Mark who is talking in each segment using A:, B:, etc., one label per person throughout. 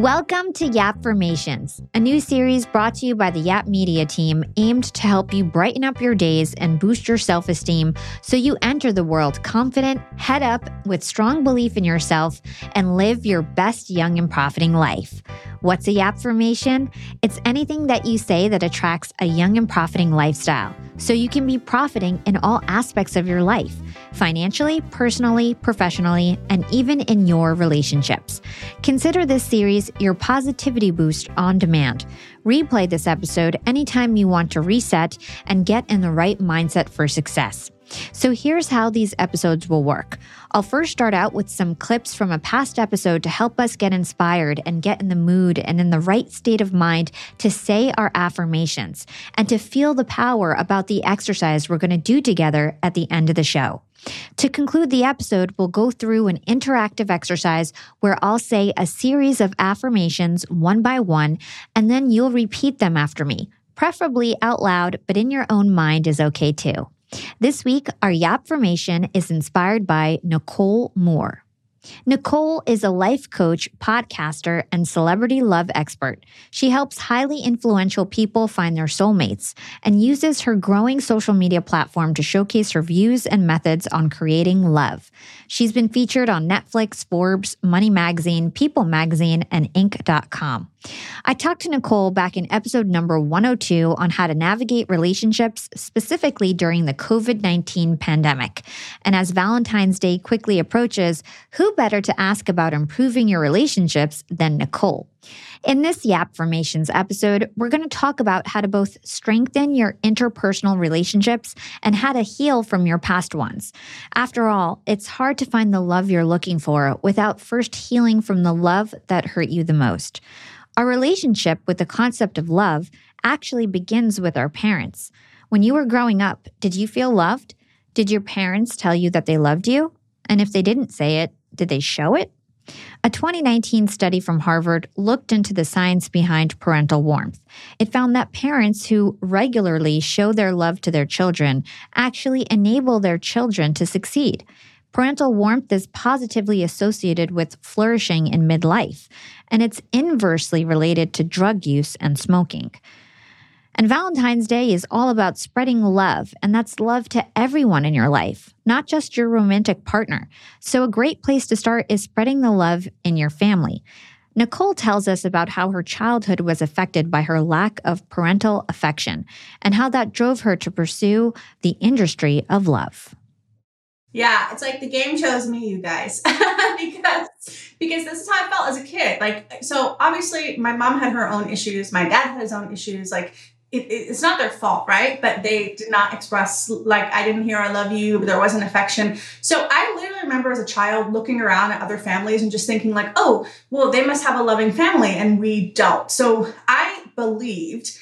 A: Welcome to YAPfirmations, a new series brought to you by the Yap Media team aimed to help you brighten up your days and boost your self esteem so you enter the world confident, head up, with strong belief in yourself, and live your best young and profiting life. What's a YAPfirmation? It's anything that you say that attracts a young and profiting lifestyle so you can be profiting in all aspects of your life financially, personally, professionally, and even in your relationships. Consider this series your positivity boost on demand. Replay this episode anytime you want to reset and get in the right mindset for success. So here's how these episodes will work. I'll first start out with some clips from a past episode to help us get inspired and get in the mood and in the right state of mind to say our affirmations and to feel the power about the exercise we're going to do together at the end of the show. To conclude the episode, we'll go through an interactive exercise where I'll say a series of affirmations one by one, and then you'll repeat them after me, preferably out loud, but in your own mind is okay too. This week, our YAPfirmation is inspired by Nicole Moore. Nicole is a life coach, podcaster, and celebrity love expert. She helps highly influential people find their soulmates and uses her growing social media platform to showcase her views and methods on creating love. She's been featured on Netflix, Forbes, Money Magazine, People Magazine, and Inc.com. I talked to Nicole back in episode number 102 on how to navigate relationships, specifically during the COVID 19 pandemic. And as Valentine's Day quickly approaches, who better to ask about improving your relationships than Nicole? In this YAPfirmations episode, we're going to talk about how to both strengthen your interpersonal relationships and how to heal from your past ones. After all, it's hard to find the love you're looking for without first healing from the love that hurt you the most. Our relationship with the concept of love actually begins with our parents. When you were growing up, did you feel loved? Did your parents tell you that they loved you? And if they didn't say it, did they show it? A 2019 study from Harvard looked into the science behind parental warmth. It found that parents who regularly show their love to their children actually enable their children to succeed. Parental warmth is positively associated with flourishing in midlife, and it's inversely related to drug use and smoking. And Valentine's Day is all about spreading love, and that's love to everyone in your life, not just your romantic partner. So, a great place to start is spreading the love in your family. Nicole tells us about how her childhood was affected by her lack of parental affection and how that drove her to pursue the industry of love.
B: Yeah, it's like the game chose me, you guys, because because this is how I felt as a kid. Like, so obviously, my mom had her own issues. My dad had his own issues. Like, it, it's not their fault, right? But they did not express like I didn't hear I love you. There wasn't affection. So I literally remember as a child looking around at other families and just thinking like, oh, well, they must have a loving family, and we don't. So I believed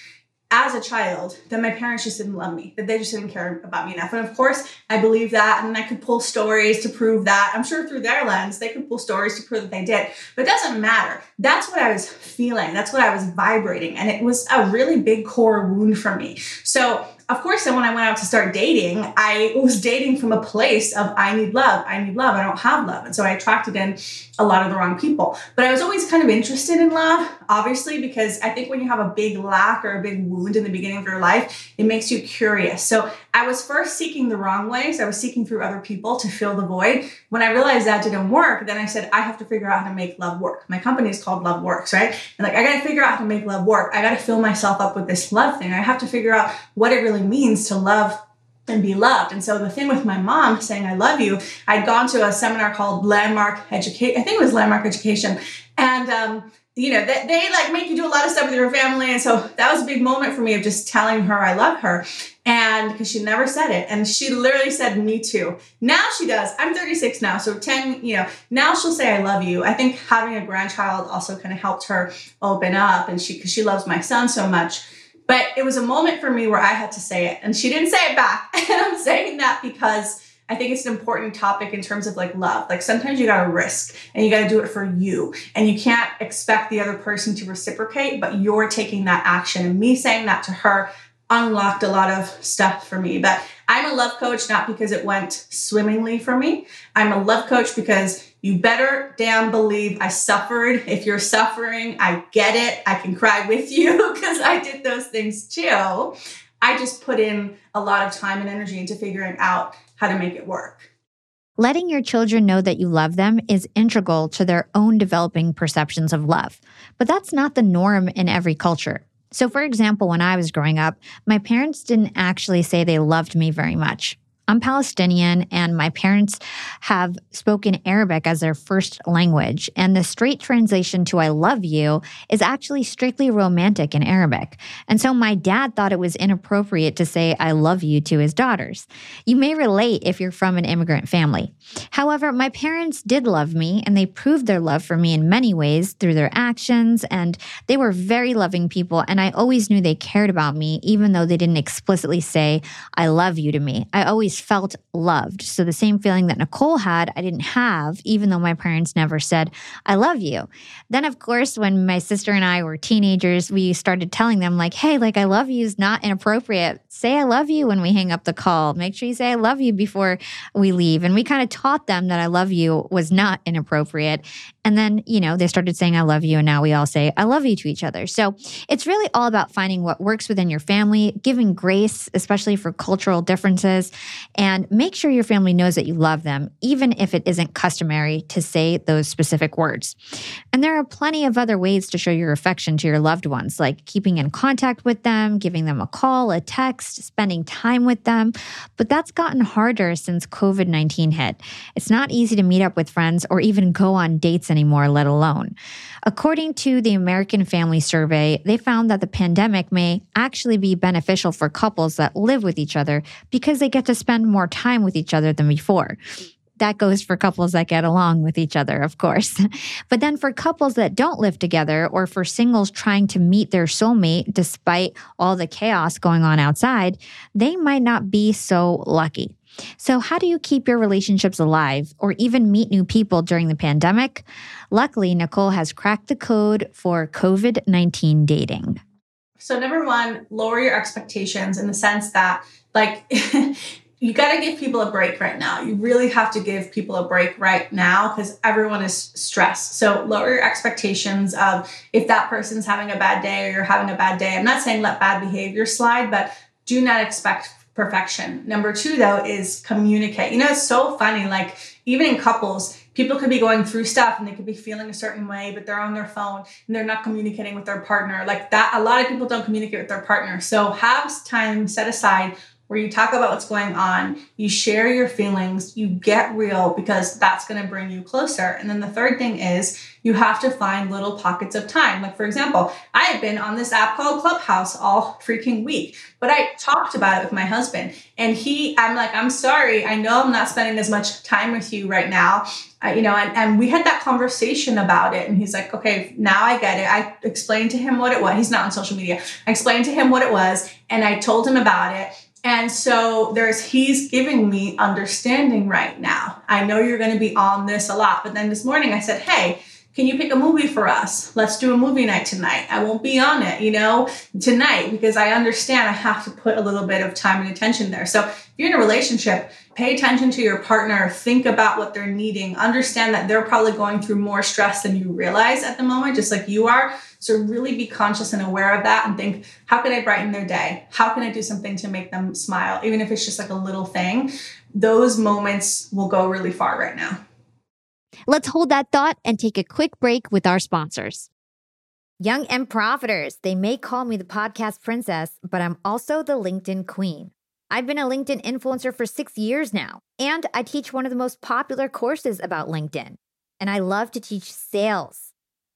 B: as a child that my parents just didn't love me, that they just didn't care about me enough. And of course, I believe that, and I could pull stories to prove that. I'm sure through their lens, they could pull stories to prove that they did, but it doesn't matter. That's what I was feeling. That's what I was vibrating. And it was a really big core wound for me. So of course, then when I went out to start dating, I was dating from a place of I need love, I need love, I don't have love. And so I attracted in a lot of the wrong people. But I was always kind of interested in love, obviously, because I think when you have a big lack or a big wound in the beginning of your life, it makes you curious. So I was first seeking the wrong ways. I was seeking through other people to fill the void. When I realized that didn't work, then I said, I have to figure out how to make love work. My company is called Love Works, right? And like, I got to figure out how to make love work. I got to fill myself up with this love thing. I have to figure out what it really means to love and be loved. And so the thing with my mom saying I love you, I'd gone to a seminar called Landmark Education. I think it was Landmark Education, and um, you know that they like make you do a lot of stuff with your family, and so that was a big moment for me of just telling her I love her, and because she never said it, and she literally said me too. Now she does. I'm 36 now, so 10. You know now she'll say I love you. I think having a grandchild also kind of helped her open up, and she because she loves my son so much but it was a moment for me where I had to say it, and she didn't say it back. And I'm saying that because I think it's an important topic in terms of like love. Like sometimes you gotta risk and you gotta do it for you. And you can't expect the other person to reciprocate, but you're taking that action. And me saying that to her unlocked a lot of stuff for me. But I'm a love coach not because it went swimmingly for me. I'm a love coach because you better damn believe I suffered. If you're suffering, I get it. I can cry with you because I did those things too. I just put in a lot of time and energy into figuring out how to make it work.
A: Letting your children know that you love them is integral to their own developing perceptions of love. But that's not the norm in every culture. So, for example, when I was growing up, my parents didn't actually say they loved me very much. I'm Palestinian, and my parents have spoken Arabic as their first language. And the straight translation to I love you is actually strictly romantic in Arabic. And so my dad thought it was inappropriate to say I love you to his daughters. You may relate if you're from an immigrant family. However, my parents did love me, and they proved their love for me in many ways through their actions. And they were very loving people, and I always knew they cared about me, even though they didn't explicitly say I love you to me. I always felt loved. So the same feeling that Nicole had, I didn't have, even though my parents never said, I love you. Then, of course, when my sister and I were teenagers, we started telling them, like, hey, like, I love you is not inappropriate. Say I love you when we hang up the call. Make sure you say I love you before we leave. And we kind of taught them that I love you was not inappropriate. And then, you know, they started saying I love you. And now we all say I love you to each other. So it's really all about finding what works within your family, giving grace, especially for cultural differences, and make sure your family knows that you love them, even if it isn't customary to say those specific words. And there are plenty of other ways to show your affection to your loved ones, like keeping in contact with them, giving them a call, a text, spending time with them. But that's gotten harder since COVID 19 hit. It's not easy to meet up with friends or even go on dates anymore, let alone. According to the American Family Survey, they found that the pandemic may actually be beneficial for couples that live with each other because they get to spend more time with each other than before. That goes for couples that get along with each other, of course. But then for couples that don't live together or for singles trying to meet their soulmate despite all the chaos going on outside, they might not be so lucky. So, how do you keep your relationships alive or even meet new people during the pandemic? Luckily, Nicole has cracked the code for COVID 19 dating.
B: So, number one, lower your expectations in the sense that, like, you got to give people a break right now. You really have to give people a break right now because everyone is stressed. So lower your expectations of if that person's having a bad day or you're having a bad day. I'm not saying let bad behavior slide, but do not expect perfection. Number two, though, is communicate. You know, it's so funny. Like, even in couples, people could be going through stuff and they could be feeling a certain way, but they're on their phone and they're not communicating with their partner. Like that, a lot of people don't communicate with their partner. So, have time set aside where you talk about what's going on, you share your feelings, you get real because that's going to bring you closer. And then the third thing is you have to find little pockets of time. Like, for example, I have been on this app called Clubhouse all freaking week, but I talked about it with my husband. And he, I'm like, I'm sorry. I know I'm not spending as much time with you right now. You know, and, and we had that conversation about it. And he's like, okay, now I get it. I explained to him what it was. He's not on social media. I explained to him what it was and I told him about it and so there's he's giving me understanding right now. I know you're going to be on this a lot, but then this morning I said, "Hey, can you pick a movie for us? Let's do a movie night tonight. I won't be on it, you know, tonight because I understand I have to put a little bit of time and attention there. So if you're in a relationship, pay attention to your partner, think about what they're needing, understand that they're probably going through more stress than you realize at the moment, just like you are. So really be conscious and aware of that and think, how can I brighten their day? How can I do something to make them smile? Even if it's just like a little thing, those moments will go really far right now.
A: Let's hold that thought and take a quick break with our sponsors. Young and Profiters, they may call me the podcast princess, but I'm also the LinkedIn queen. I've been a LinkedIn influencer for six years now, and I teach one of the most popular courses about LinkedIn. And I love to teach sales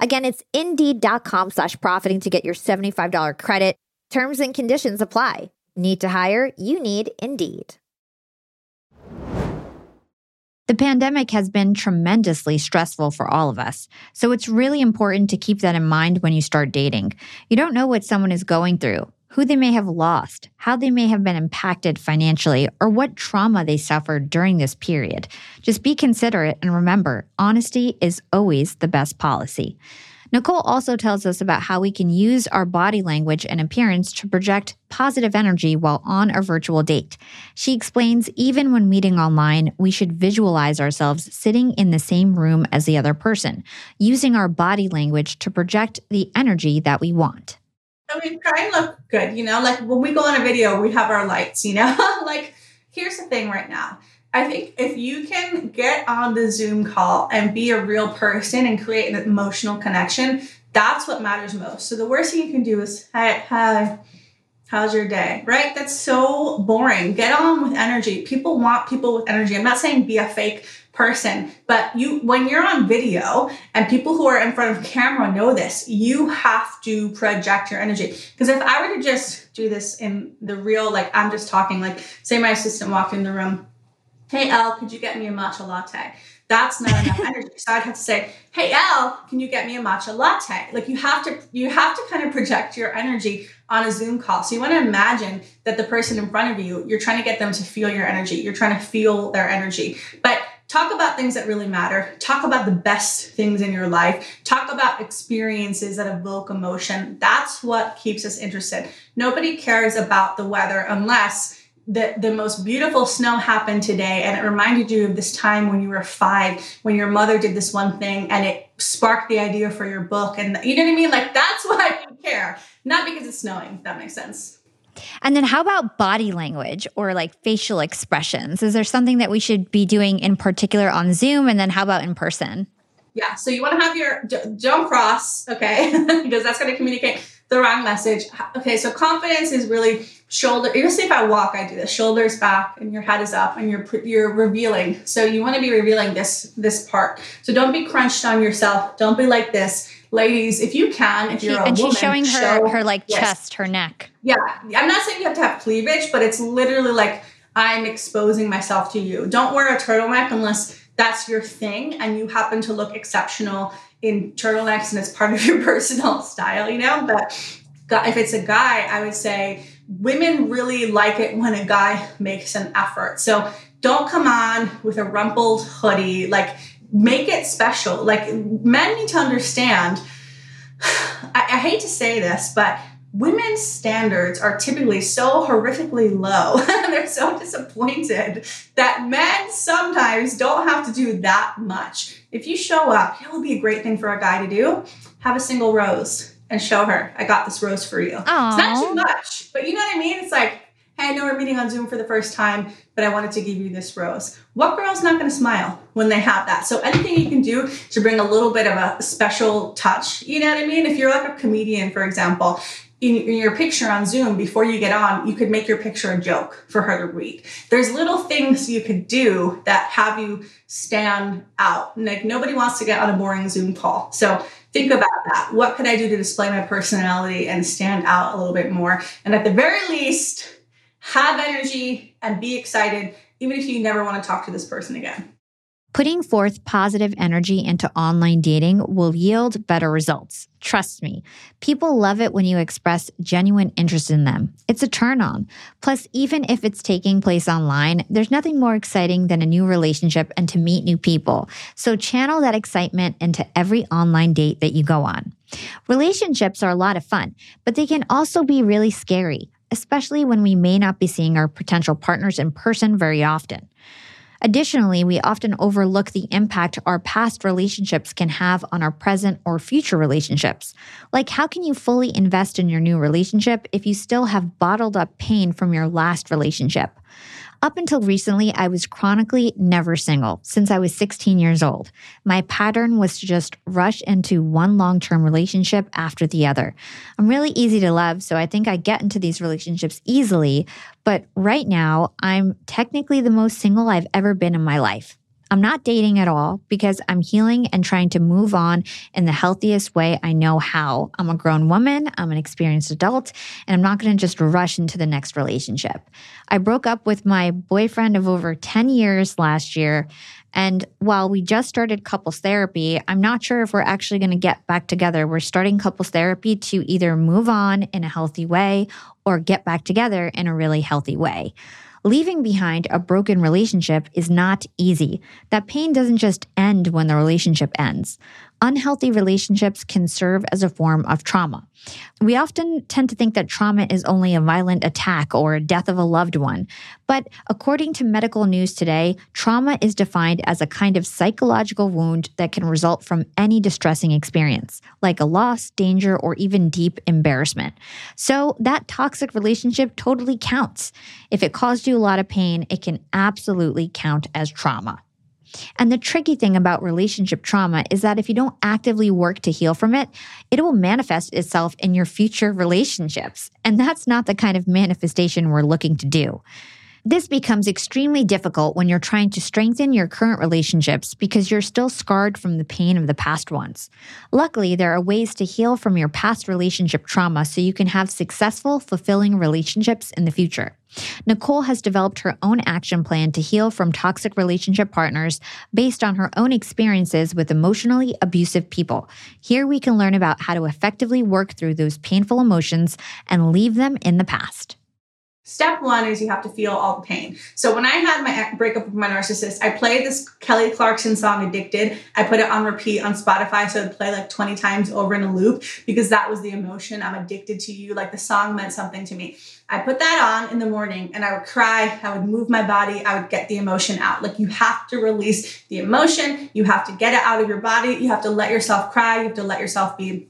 A: Again, it's indeed.com slash profiting to get your $75 credit. Terms and conditions apply. Need to hire? You need Indeed. The pandemic has been tremendously stressful for all of us, so it's really important to keep that in mind when you start dating. You don't know what someone is going through, who they may have lost, how they may have been impacted financially, or what trauma they suffered during this period. Just be considerate and remember, honesty is always the best policy. Nicole also tells us about how we can use our body language and appearance to project positive energy while on a virtual date. She explains even when meeting online, we should visualize ourselves sitting in the same room as the other person, using our body language to project the energy that we want.
B: I mean, try and look good, you know, like when we go on a video, we have our lights, you know, like here's the thing right now I think if you can get on the Zoom call and be a real person and create an emotional connection, that's what matters most. So the worst thing you can do is, hi, hi, how's your day? Right? That's so boring. Get on with energy. People want people with energy. I'm not saying be a fake person, but you when you're on video and people who are in front of camera know this, you have to project your energy. Because if I were to just do this in the real, like I'm just talking, like say my assistant walked in the room hey Elle, could you get me a matcha latte? That's not enough energy. So I'd have to say, hey Elle, can you get me a matcha latte? Like you have to you have to kind of project your energy on a Zoom call. So you want to imagine that the person in front of you, you're trying to get them to feel your energy. You're trying to feel their energy. But talk about things that really matter. Talk about the best things in your life. Talk about experiences that evoke emotion. That's what keeps us interested. Nobody cares about the weather unless the, the most beautiful snow happened today and it reminded you of this time when you were five when your mother did this one thing and it sparked the idea for your book and you know what i mean like that's why we care not because it's snowing that makes sense
A: and then how about body language or like facial expressions is there something that we should be doing in particular on zoom and then how about in person
B: yeah so you want to have your don't cross okay because that's going to communicate the wrong message. Okay, so confidence is really shoulder. You see, if I walk, I do this. Shoulders back, and your head is up, and you're you're revealing. So you want to be revealing this this part. So don't be crunched on yourself. Don't be like this, ladies. If you can, if
C: she,
B: you're a
C: and
B: woman,
C: she's showing her
B: show,
C: her like
B: yes.
C: chest, her neck.
B: Yeah, I'm not saying you have to have cleavage, but it's literally like I'm exposing myself to you. Don't wear a turtleneck unless that's your thing and you happen to look exceptional in turtlenecks and it's part of your personal style, you know. But if it's a guy, I would say women really like it when a guy makes an effort. So don't come on with a rumpled hoodie. Like, make it special. Like, men need to understand. I, I hate to say this, but women's standards are typically so horrifically low. They're so disappointed that men sometimes don't have to do that much. If you show up, it would be a great thing for a guy to do. Have a single rose and show her, I got this rose for you.
C: Aww.
B: It's not too much, but you know what I mean? It's like, hey, I know we're meeting on Zoom for the first time, but I wanted to give you this rose. What girl's not going to smile when they have that? So anything you can do to bring a little bit of a special touch, you know what I mean? If you're like a comedian, for example, in, your picture on Zoom before you get on, you could make your picture a joke for her to read. There's little things you could do that have you stand out. Like nobody wants to get on a boring Zoom call. So think about that. What could I do to display my personality and stand out a little bit more? And at the very least, have energy and be excited, even if you never want to talk to this person again.
A: Putting forth positive energy into online dating will yield better results. Trust me. People love it when you express genuine interest in them. It's a turn on. Plus, even if it's taking place online, there's nothing more exciting than a new relationship and to meet new people. So channel that excitement into every online date that you go on. Relationships are a lot of fun, but they can also be really scary, especially when we may not be seeing our potential partners in person very often. Additionally, we often overlook the impact our past relationships can have on our present or future relationships. Like, how can you fully invest in your new relationship if you still have bottled up pain from your last relationship? Up until recently, I was chronically never single since I was 16 years old. My pattern was to just rush into one long term relationship after the other. I'm really easy to love, so I think I get into these relationships easily. But right now, I'm technically the most single I've ever been in my life. I'm not dating at all because I'm healing and trying to move on in the healthiest way I know how. I'm a grown woman, I'm an experienced adult, and I'm not going to just rush into the next relationship. I broke up with my boyfriend of over 10 years last year. And while we just started couples therapy, I'm not sure if we're actually going to get back together. We're starting couples therapy to either move on in a healthy way or get back together in a really healthy way. Leaving behind a broken relationship is not easy. That pain doesn't just end when the relationship ends. Unhealthy relationships can serve as a form of trauma. We often tend to think that trauma is only a violent attack or death of a loved one. But according to medical news today, trauma is defined as a kind of psychological wound that can result from any distressing experience, like a loss, danger, or even deep embarrassment. So that toxic relationship totally counts. If it caused you a lot of pain, it can absolutely count as trauma. And the tricky thing about relationship trauma is that if you don't actively work to heal from it, it will manifest itself in your future relationships. And that's not the kind of manifestation we're looking to do. This becomes extremely difficult when you're trying to strengthen your current relationships because you're still scarred from the pain of the past ones. Luckily, there are ways to heal from your past relationship trauma so you can have successful, fulfilling relationships in the future. Nicole has developed her own action plan to heal from toxic relationship partners based on her own experiences with emotionally abusive people. Here we can learn about how to effectively work through those painful emotions and leave them in the past.
B: Step one is you have to feel all the pain. So when I had my breakup with my narcissist, I played this Kelly Clarkson song "Addicted." I put it on repeat on Spotify, so it'd play like 20 times over in a loop because that was the emotion. I'm addicted to you. Like the song meant something to me. I put that on in the morning and I would cry. I would move my body. I would get the emotion out. Like you have to release the emotion. You have to get it out of your body. You have to let yourself cry. You have to let yourself be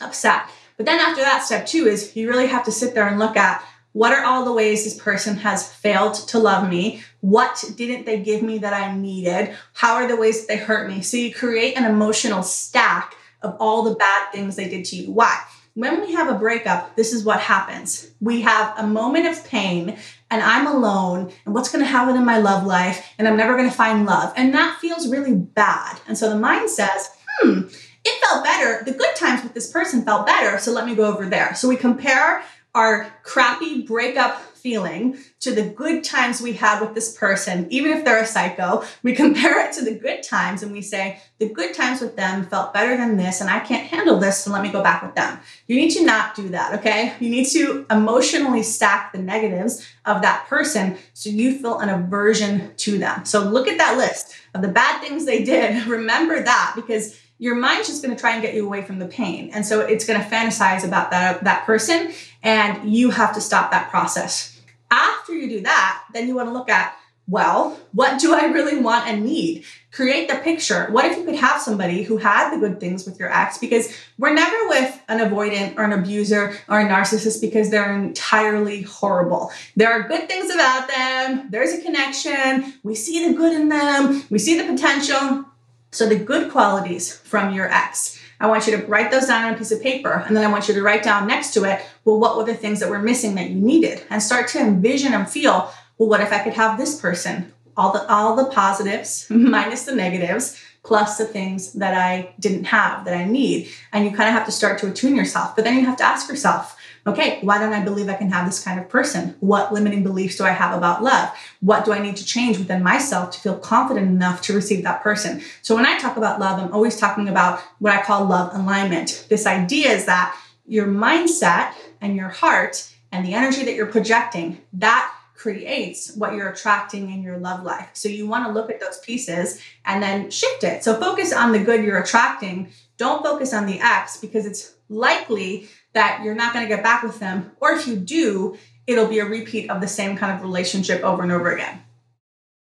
B: upset. But then after that, step two is you really have to sit there and look at what are all the ways this person has failed to love me? What didn't they give me that I needed? How are the ways that they hurt me? So you create an emotional stack of all the bad things they did to you. Why? when we have a breakup, this is what happens. We have a moment of pain, and I'm alone, and what's going to happen in my love life, and I'm never going to find love. And that feels really bad. And so the mind says, hmm, it felt better. The good times with this person felt better, so let me go over there. So we compare our crappy breakup feeling to the good times we had with this person, even if they're a psycho. We compare it to the good times and we say, the good times with them felt better than this, and I can't handle this, so let me go back with them. You need to not do that, okay? You need to emotionally stack the negatives of that person so you feel an aversion to them. So look at that list of the bad things they did. Remember that because your mind's just going to try and get you away from the pain. And so it's going to fantasize about that, that person, and you have to stop that process. After you do that, then you want to look at, well, what do I really want and need? Create the picture. What if you could have somebody who had the good things with your ex? Because we're never with an avoidant or an abuser or a narcissist because they're entirely horrible. There are good things about them. There's a connection. We see the good in them. We see the potential so the good qualities from your ex, I want you to write those down on a piece of paper. And then I want you to write down next to it, well, what were the things that were missing that you needed? And start to envision and feel, well, what if I could have this person? All the all the positives minus the negatives, plus the things that I didn't have that I need. And you kind of have to start to attune yourself. But then you have to ask yourself, okay, why don't I believe I can have this kind of person? What limiting beliefs do I have about love? What do I need to change within myself to feel confident enough to receive that person? So when I talk about love, I'm always talking about what I call love alignment. This idea is that your mindset and your heart and the energy that you're projecting, that creates what you're attracting in your love life. So you want to look at those pieces and then shift it. So focus on the good you're attracting. Don't focus on the ex because it's likely that you're not going to get back with them. Or if you do, it'll be a repeat of the same kind of relationship over and over again.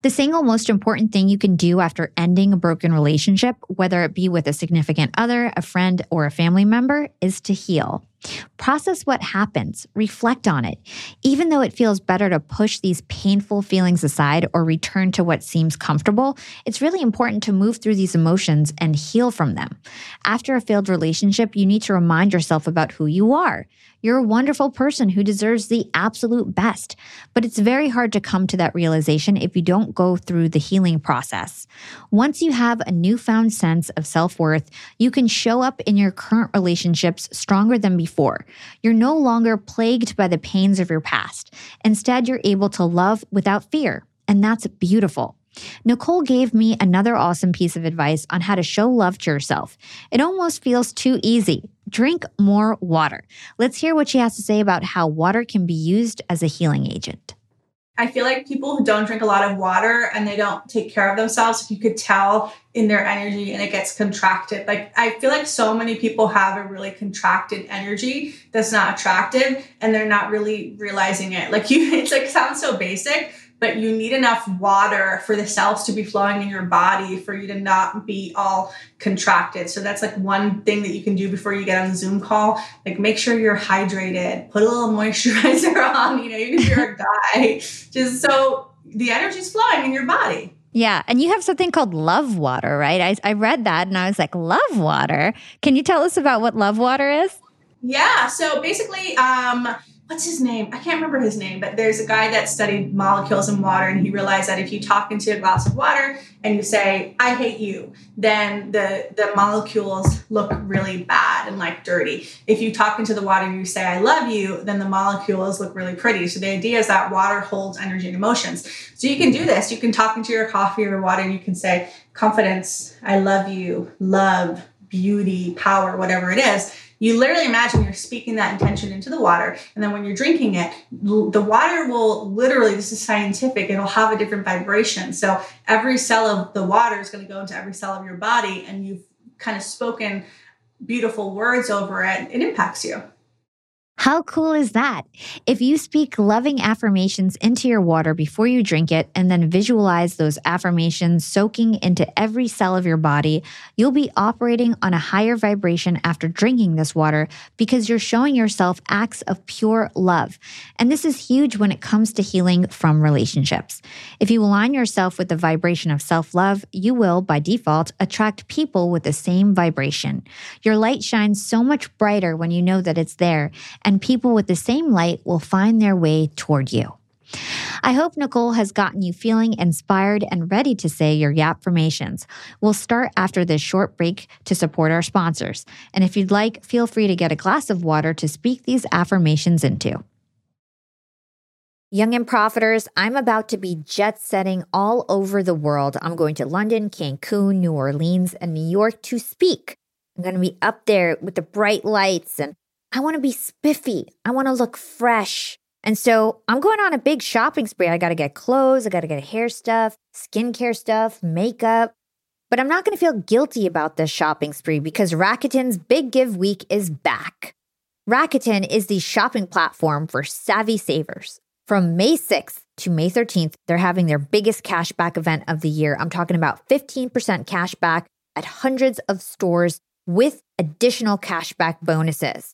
A: The single most important thing you can do after ending a broken relationship, whether it be with a significant other, a friend, or a family member, is to heal. Process what happens, reflect on it. Even though it feels better to push these painful feelings aside or return to what seems comfortable, it's really important to move through these emotions and heal from them. After a failed relationship, you need to remind yourself about who you are. You're a wonderful person who deserves the absolute best. But it's very hard to come to that realization if you don't go through the healing process. Once you have a newfound sense of self worth, you can show up in your current relationships stronger than before. You're no longer plagued by the pains of your past. Instead, you're able to love without fear. And that's beautiful. Nicole gave me another awesome piece of advice on how to show love to yourself. It almost feels too easy. Drink more water. Let's hear what she has to say about how water can be used as a healing agent.
B: I feel like people who don't drink a lot of water and they don't take care of themselves, if you could tell in their energy and it gets contracted. Like I feel like so many people have a really contracted energy that's not attractive and they're not really realizing it. Like you it's like sounds so basic, but you need enough water for the cells to be flowing in your body for you to not be all contracted. So that's like one thing that you can do before you get on the Zoom call. Like make sure you're hydrated, put a little moisturizer on, you know, even if you're a guy, just so the energy's flowing in your body.
A: Yeah. And you have something called love water, right? I, I read that and I was like, love water. Can you tell us about what love water is?
B: Yeah. So basically, um, what's his name? I can't remember his name, but there's a guy that studied molecules in water and he realized that if you talk into a glass of water and you say, I hate you, then the, the molecules look really bad and like dirty. If you talk into the water and you say, I love you, then the molecules look really pretty. So the idea is that water holds energy and emotions. So you can do this. You can talk into your coffee or water and you can say, confidence, I love you, love, beauty, power, whatever it is you literally imagine you're speaking that intention into the water. And then when you're drinking it, the water will literally, this is scientific, it'll have a different vibration. So every cell of the water is going to go into every cell of your body, and you've kind of spoken beautiful words over it, it impacts you.
A: How cool is that? If you speak loving affirmations into your water before you drink it and then visualize those affirmations soaking into every cell of your body, you'll be operating on a higher vibration after drinking this water because you're showing yourself acts of pure love. And this is huge when it comes to healing from relationships. If you align yourself with the vibration of self love, you will, by default, attract people with the same vibration. Your light shines so much brighter when you know that it's there. And and people with the same light will find their way toward you. I hope Nicole has gotten you feeling inspired and ready to say your YAPfirmations. We'll start after this short break to support our sponsors. And if you'd like, feel free to get a glass of water to speak these affirmations into. Young and Profiters, I'm about to be jet setting all over the world. I'm going to London, Cancun, New Orleans, and New York to speak. I'm going to be up there with the bright lights and I want to be spiffy. I want to look fresh. And so I'm going on a big shopping spree. I got to get clothes, I got to get hair stuff, skincare stuff, makeup. But I'm not going to feel guilty about this shopping spree because Rakuten's Big Give Week is back. Rakuten is the shopping platform for savvy savers. From May 6th to May 13th, they're having their biggest cashback event of the year. I'm talking about 15% cashback at hundreds of stores with additional cashback bonuses.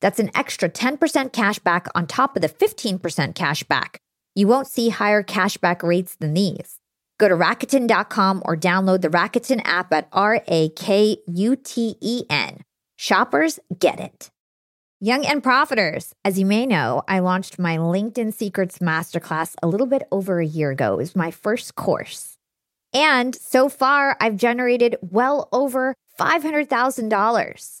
A: That's an extra 10% cash back on top of the 15% cash back. You won't see higher cashback rates than these. Go to Rakuten.com or download the Rakuten app at R A K U T E N. Shoppers get it. Young and Profiters, as you may know, I launched my LinkedIn Secrets Masterclass a little bit over a year ago. It was my first course. And so far, I've generated well over $500,000.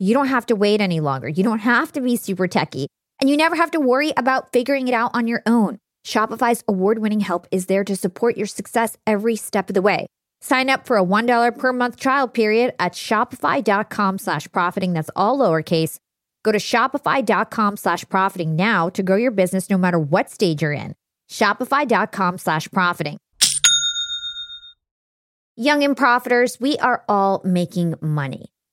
A: you don't have to wait any longer. You don't have to be super techy. And you never have to worry about figuring it out on your own. Shopify's award winning help is there to support your success every step of the way. Sign up for a $1 per month trial period at shopify.com slash profiting. That's all lowercase. Go to shopify.com slash profiting now to grow your business no matter what stage you're in. Shopify.com slash profiting. Young and profiters, we are all making money.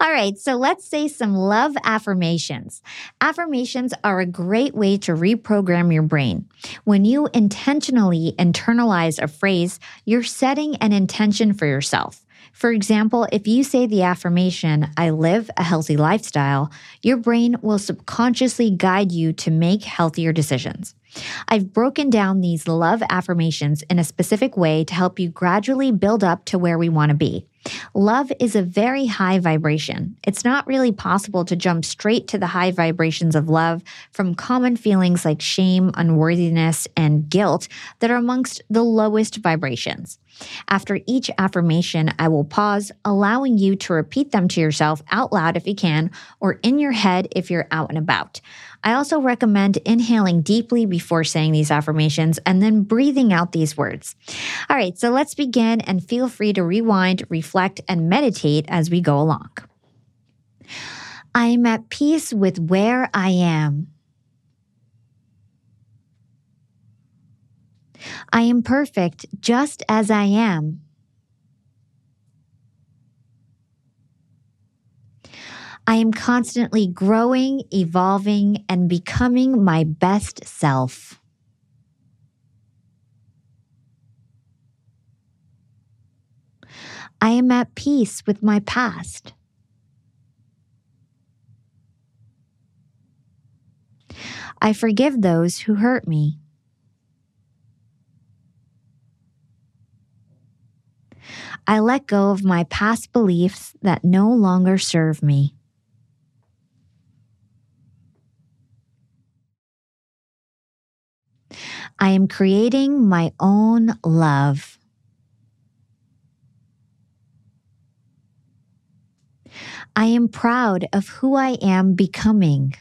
A: All right, so let's say some love affirmations. Affirmations are a great way to reprogram your brain. When you intentionally internalize a phrase, you're setting an intention for yourself. For example, if you say the affirmation, I live a healthy lifestyle, your brain will subconsciously guide you to make healthier decisions. I've broken down these love affirmations in a specific way to help you gradually build up to where we want to be. Love is a very high vibration. It's not really possible to jump straight to the high vibrations of love from common feelings like shame, unworthiness, and guilt that are amongst the lowest vibrations. After each affirmation, I will pause, allowing you to repeat them to yourself out loud if you can, or in your head if you're out and about. I also recommend inhaling deeply before saying these affirmations and then breathing out these words. All right, so let's begin and feel free to rewind, reflect, and meditate as we go along. I am at peace with where I am. I am perfect just as I am. I am constantly growing, evolving, and becoming my best self. I am at peace with my past. I forgive those who hurt me. I let go of my past beliefs that no longer serve me. I am creating my own love. I am proud of who I am becoming.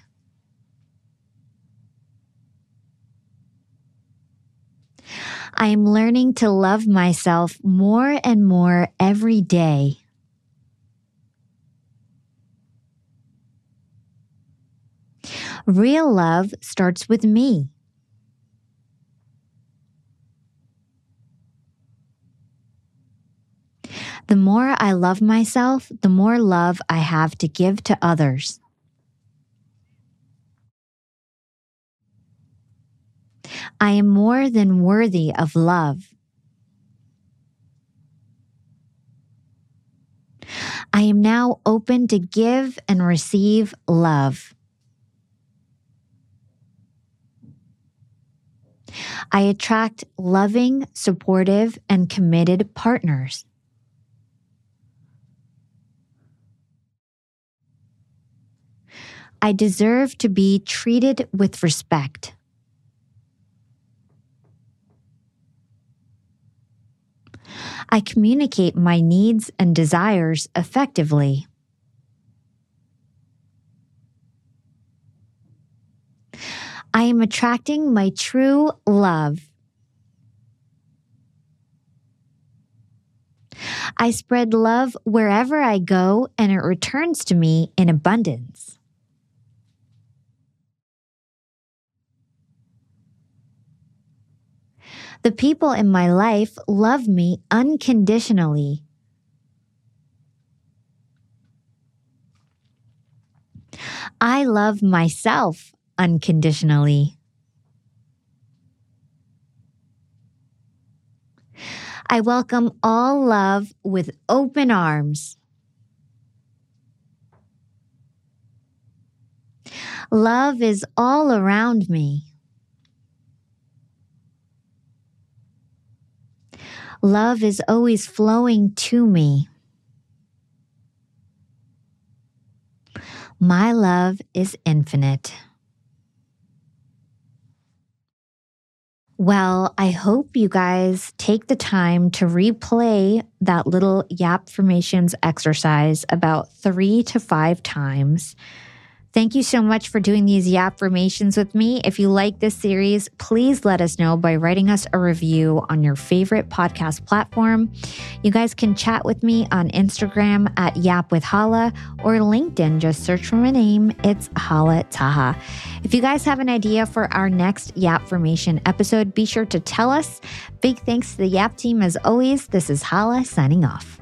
A: I am learning to love myself more and more every day. Real love starts with me. The more I love myself, the more love I have to give to others. I am more than worthy of love. I am now open to give and receive love. I attract loving, supportive, and committed partners. I deserve to be treated with respect. I communicate my needs and desires effectively. I am attracting my true love. I spread love wherever I go and it returns to me in abundance. The people in my life love me unconditionally. I love myself unconditionally. I welcome all love with open arms. Love is all around me. Love is always flowing to me. My love is infinite. Well, I hope you guys take the time to replay that little YAPfirmations exercise about three to five times Thank you so much for doing these YAPfirmations with me. If you like this series, please let us know by writing us a review on your favorite podcast platform. You guys can chat with me on Instagram at Yap with Hala or LinkedIn. Just search for my name. It's Hala Taha. If you guys have an idea for our next YAPfirmation episode, be sure to tell us. Big thanks to the YAP team as always. This is Hala signing off.